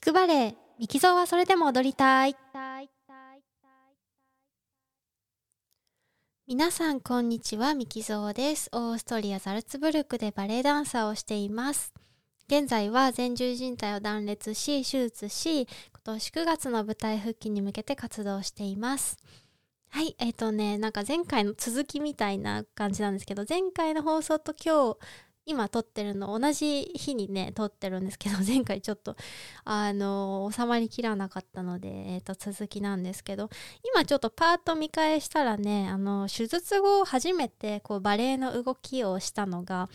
聞くバレエミキゾーはそれでも踊りたい。皆さんこんにちはミキゾーです。オーストリアザルツブルクでバレエダンサーをしています。現在は前十靭帯を断裂し手術し今年9月の舞台復帰に向けて活動しています。はいえっ、ー、とねなんか前回の続きみたいな感じなんですけど前回の放送と今日今撮ってるの同じ日にね撮ってるんですけど 前回ちょっとあの収まりきらなかったので、えー、と続きなんですけど今ちょっとパート見返したらねあの手術後初めてこうバレエの動きをしたのが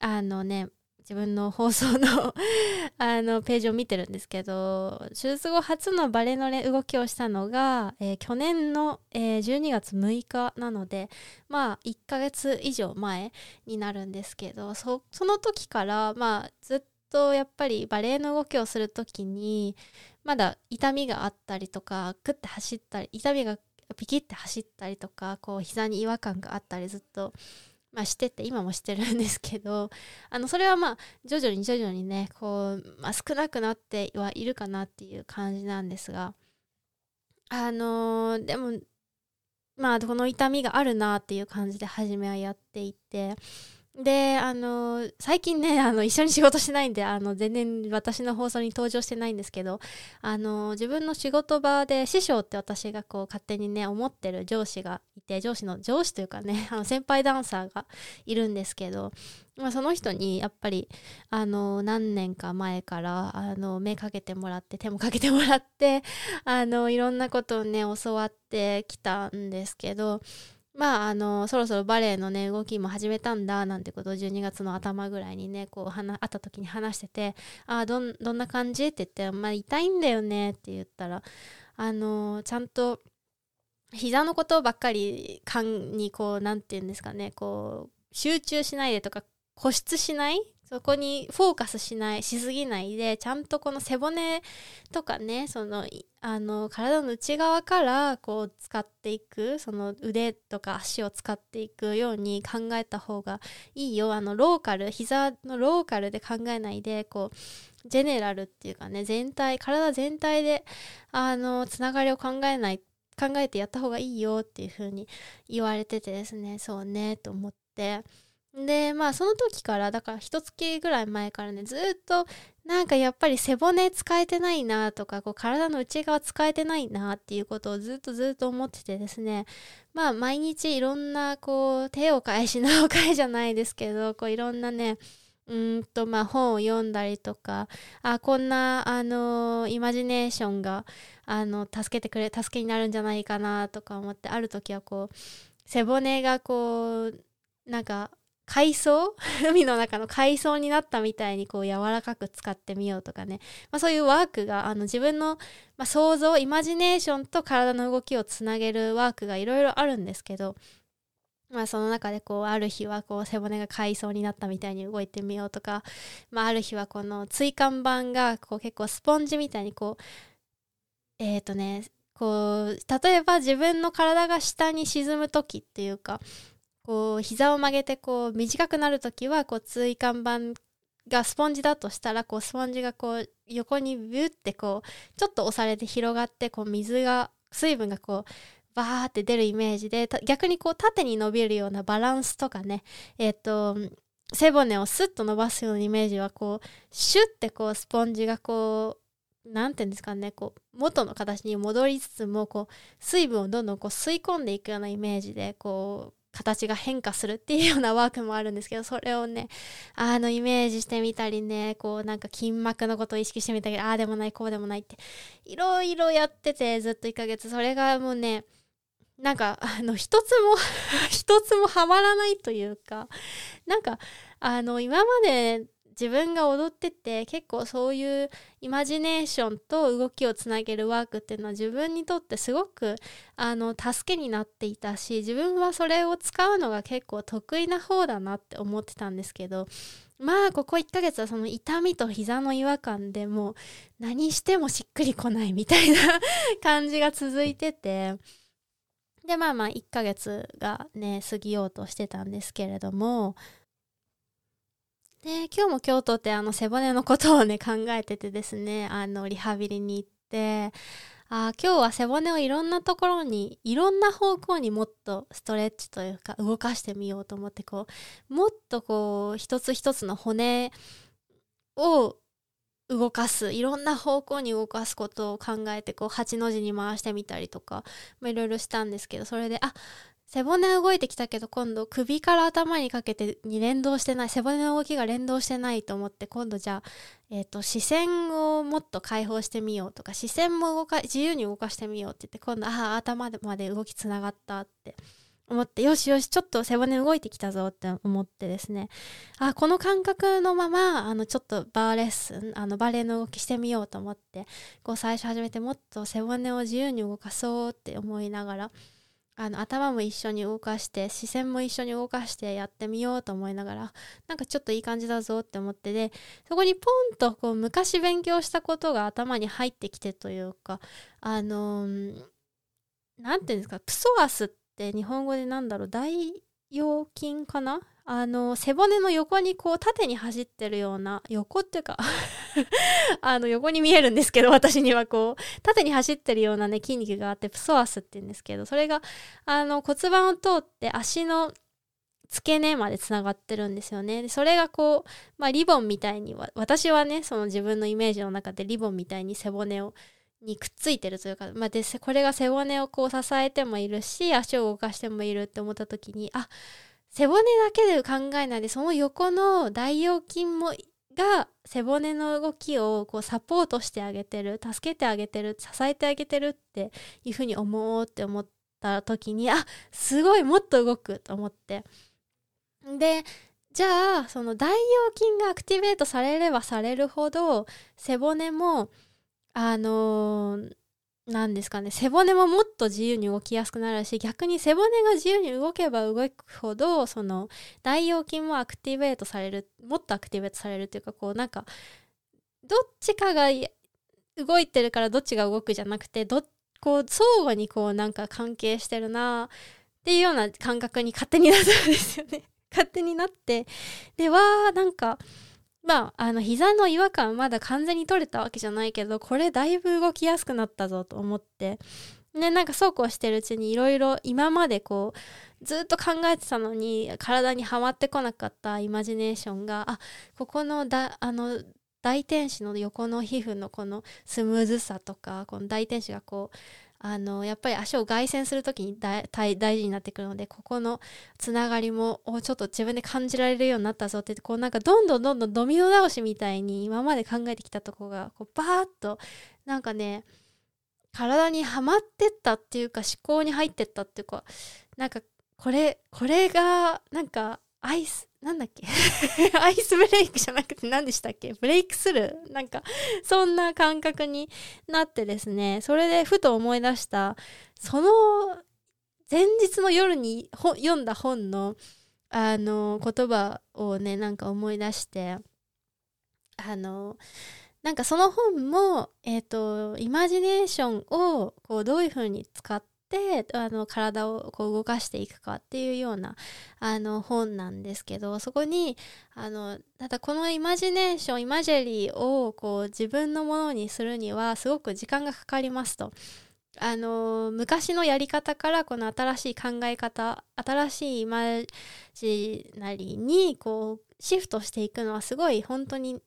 あのね自分の放送の あのページを見てるんですけど手術後初のバレエの、動きをしたのが、えー、去年の、えー、12月6日なのでまあ1ヶ月以上前になるんですけどその時からまあずっとやっぱりバレエの動きをする時にまだ痛みがあったりとかクッて走ったり痛みがピキッて走ったりとかこう膝に違和感があったりずっとまあ、してて今もしてるんですけど あのそれはまあ徐々に徐々にねこう、まあ、少なくなってはいるかなっていう感じなんですがあのー、でもまあこの痛みがあるなっていう感じで初めはやっていてであの最近ねあの一緒に仕事しないんであの全然私の放送に登場してないんですけどあの自分の仕事場で師匠って私がこう勝手にね思ってる上司がいて上司の上司というかね あの先輩ダンサーがいるんですけど、まあ、その人にやっぱりあの何年か前からあの目かけてもらって手もかけてもらってあのいろんなことをね教わってきたんですけどまああのそろそろバレエのね動きも始めたんだなんてことを12月の頭ぐらいにねこう会った時に話してて「ああどんな感じ?」って言って「まあ痛いんだよね」って言ったらあのちゃんと膝のことばっかりかんにこう何て言うんですかねこう集中しないでとか固執しないそこにフォーカスしないしすぎないでちゃんとこの背骨とかねそのあの体の内側からこう使っていくその腕とか足を使っていくように考えた方がいいよあのローカル膝のローカルで考えないでこうジェネラルっていうかね全体体全体であのつながりを考えない考えてやった方がいいよっていう風に言われててですねそうねと思って。でまあその時からだから一月ぐらい前からねずっとなんかやっぱり背骨使えてないなとかこう体の内側使えてないなっていうことをずっとずっと思っててですねまあ毎日いろんなこう手を変え品を変えじゃないですけどこういろんなねうんとまあ本を読んだりとかあこんなあのイマジネーションがあの助けてくれ助けになるんじゃないかなとか思ってある時はこう背骨がこうなんか海藻？海の中の海藻になったみたいにこう柔らかく使ってみようとかね、まあ、そういうワークがあの自分の、まあ、想像イマジネーションと体の動きをつなげるワークがいろいろあるんですけどまあその中でこうある日はこう背骨が海藻になったみたいに動いてみようとか、まあ、ある日はこの椎間板がこう結構スポンジみたいにこうえっ、ー、とねこう例えば自分の体が下に沈む時っていうかこう膝を曲げてこう短くなる時はこう椎間板がスポンジだとしたらこうスポンジがこう横にビュってこうちょっと押されて広がってこう水が水分がこうバーって出るイメージで逆にこう縦に伸びるようなバランスとかねえっ、ー、と背骨をスッと伸ばすようなイメージはこうシュッてこうスポンジがこう何て言うんですかねこう元の形に戻りつつもこう水分をどんどんこう吸い込んでいくようなイメージでこう形が変化するっていうようなワークもあるんですけどそれをねあのイメージしてみたりねこうなんか筋膜のことを意識してみたりああでもないこうでもないっていろいろやっててずっと1ヶ月。それがもうねなんかあの一つも 一つもはまらないというかなんかあの今まで自分が踊ってて結構そういうイマジネーションと動きをつなげるワークっていうのは自分にとってすごくあの助けになっていたし自分はそれを使うのが結構得意な方だなって思ってたんですけどまあここ1ヶ月はその痛みと膝の違和感でもう何してもしっくりこないみたいな 感じが続いててでまあまあ1ヶ月がね過ぎようとしてたんですけれどもで今日も京都ってあの背骨のことをね考えててですねあのリハビリに行ってあ今日は背骨をいろんなところにいろんな方向にもっとストレッチというか動かしてみようと思ってこうもっとこう一つ一つの骨を動かすいろんな方向に動かすことを考えてこう8の字に回してみたりとかいろいろしたんですけどそれであ背骨動いてきたけど今度首から頭にかけてに連動してない背骨の動きが連動してないと思って今度じゃあ、えーと、視線をもっと解放してみようとか視線も動か自由に動かしてみようって言って今度ああ頭まで動きつながったって思ってよしよしちょっと背骨動いてきたぞって思ってですね。あこの感覚のままあのちょっとバーレッスンあのバレエの動きしてみようと思ってこう最初始めてもっと背骨を自由に動かそうって思いながらあの頭も一緒に動かして視線も一緒に動かしてやってみようと思いながらなんかちょっといい感じだぞって思ってでそこにポンとこう昔勉強したことが頭に入ってきてというかあの何、て言うんですかプソアスって日本語でなんだろう大腰筋かな？あの背骨の横にこう縦に走ってるような横っていうか あの横に見えるんですけど私にはこう縦に走ってるようなね筋肉があってプソアスって言うんですけどそれがあの骨盤を通って足の付け根までつながってるんですよね。でそれがこう、まあ、リボンみたいに私はねその自分のイメージの中でリボンみたいに背骨をにくっついてるというか、まあ、でこれが背骨をこう支えてもいるし足を動かしてもいるって思った時にあ背骨だけで考えないでその横の大腰筋もが背骨の動きをこうサポートしてあげてる助けてあげてる支えてあげてるっていうふうに思おうって思った時にあすごいもっと動くと思って。でじゃあその大腰筋がアクティベートされればされるほど背骨もあのー、なんですかね。背骨ももっと自由に動きやすくなるし逆に背骨が自由に動けば動くほどその大腰筋もアクティベートされるもっとアクティベートされるっていうかこうなんかどっちかが動いてるからどっちが動くじゃなくてどこう相互にこうなんか関係してるなっていうような感覚に勝手になったんですよね。勝手になってでわーなんかまあ、あの膝の違和感まだ完全に取れたわけじゃないけどこれだいぶ動きやすくなったぞと思って。でなんかそうこうしてるうちにいろいろ今までこうずっと考えてたのに体にはまってこなかったイマジネーションがあここのだあの大天使の横の皮膚のこのスムーズさとかこの大天使がこうあのやっぱり足を外旋する時に大事になってくるのでここのつながりもちょっと自分で感じられるようになったぞってこうなんかどんどんどんどんドミノ倒しみたいに今まで考えてきたとこがこうバーッとなんかね体にはまってったっていうか思考に入ってったっていうかなんかこれこれがなんかアイスなんだっけ？アイスブレイクじゃなくて何でしたっけ？ブレイクスルー？なんかそんな感覚になってですね。それでふと思い出した。その前日の夜に読んだ本のあの言葉をねなんか思い出して。あのなんかその本も、えっ、ー、とイマジネーションをこうどういうふうに使ってってあの体をこう動かしていくかっていうようなあの本なんですけどそこにあのただこのイマジネーションイマジェリーをこう自分のものにするにはすごく時間がかかりますと。あの昔のやり方からこの新しい考え方新しいイマジナリーにこうシフトしていくのはすごい本当に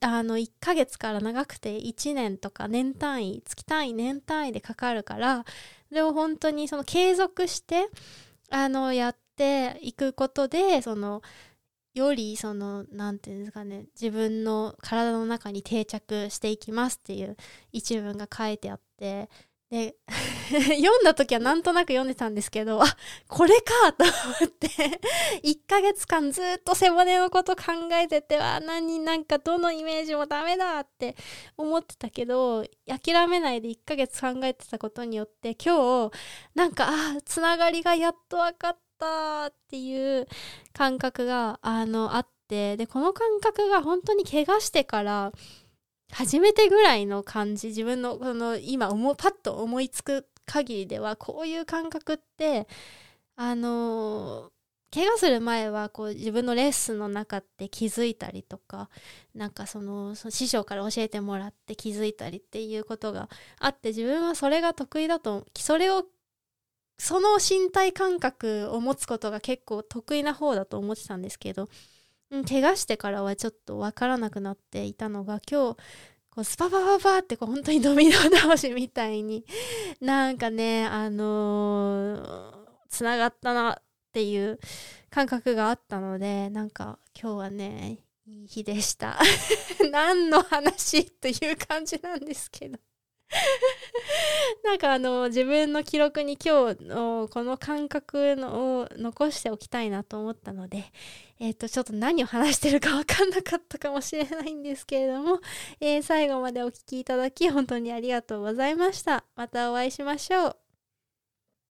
あの1ヶ月から長くて1年とか年単位月単位年単位でかかるからでも本当にその継続してあのやっていくことでそのよりその何て言うんですかね自分の体の中に定着していきますっていう一文が書いてあってで 読んだ時はなんとなく読んでたんですけどあこれかと思って 1ヶ月間ずっと背骨のこと考えてては何なんかどのイメージもダメだって思ってたけど諦めないで1ヶ月考えてたことによって今日なんかあつながりがやっと分かったっていう感覚があのあってでこの感覚が本当に怪我してから初めてぐらいの感じ自分のこの今思パッと思いつく限りではこういう感覚ってあの怪我する前はこう自分のレッスンの中って気づいたりとかなんかその師匠から教えてもらって気づいたりっていうことがあって自分はそれが得意だとそれをその身体感覚を持つことが結構得意な方だと思ってたんですけど、怪我してからはちょっと分からなくなっていたのが今日こうスパパパパってこう本当にドミノ倒しみたいになんかねあのー、つながったなっていう感覚があったのでなんか今日はねいい日でした。何の話っていう感じなんですけど。なんかあの自分の記録に今日のこの感覚のを残しておきたいなと思ったので、えっ、ー、とちょっと何を話してるか分かんなかったかもしれないんですけれども、えー、最後までお聴きいただき本当にありがとうございました。またお会いしましょう。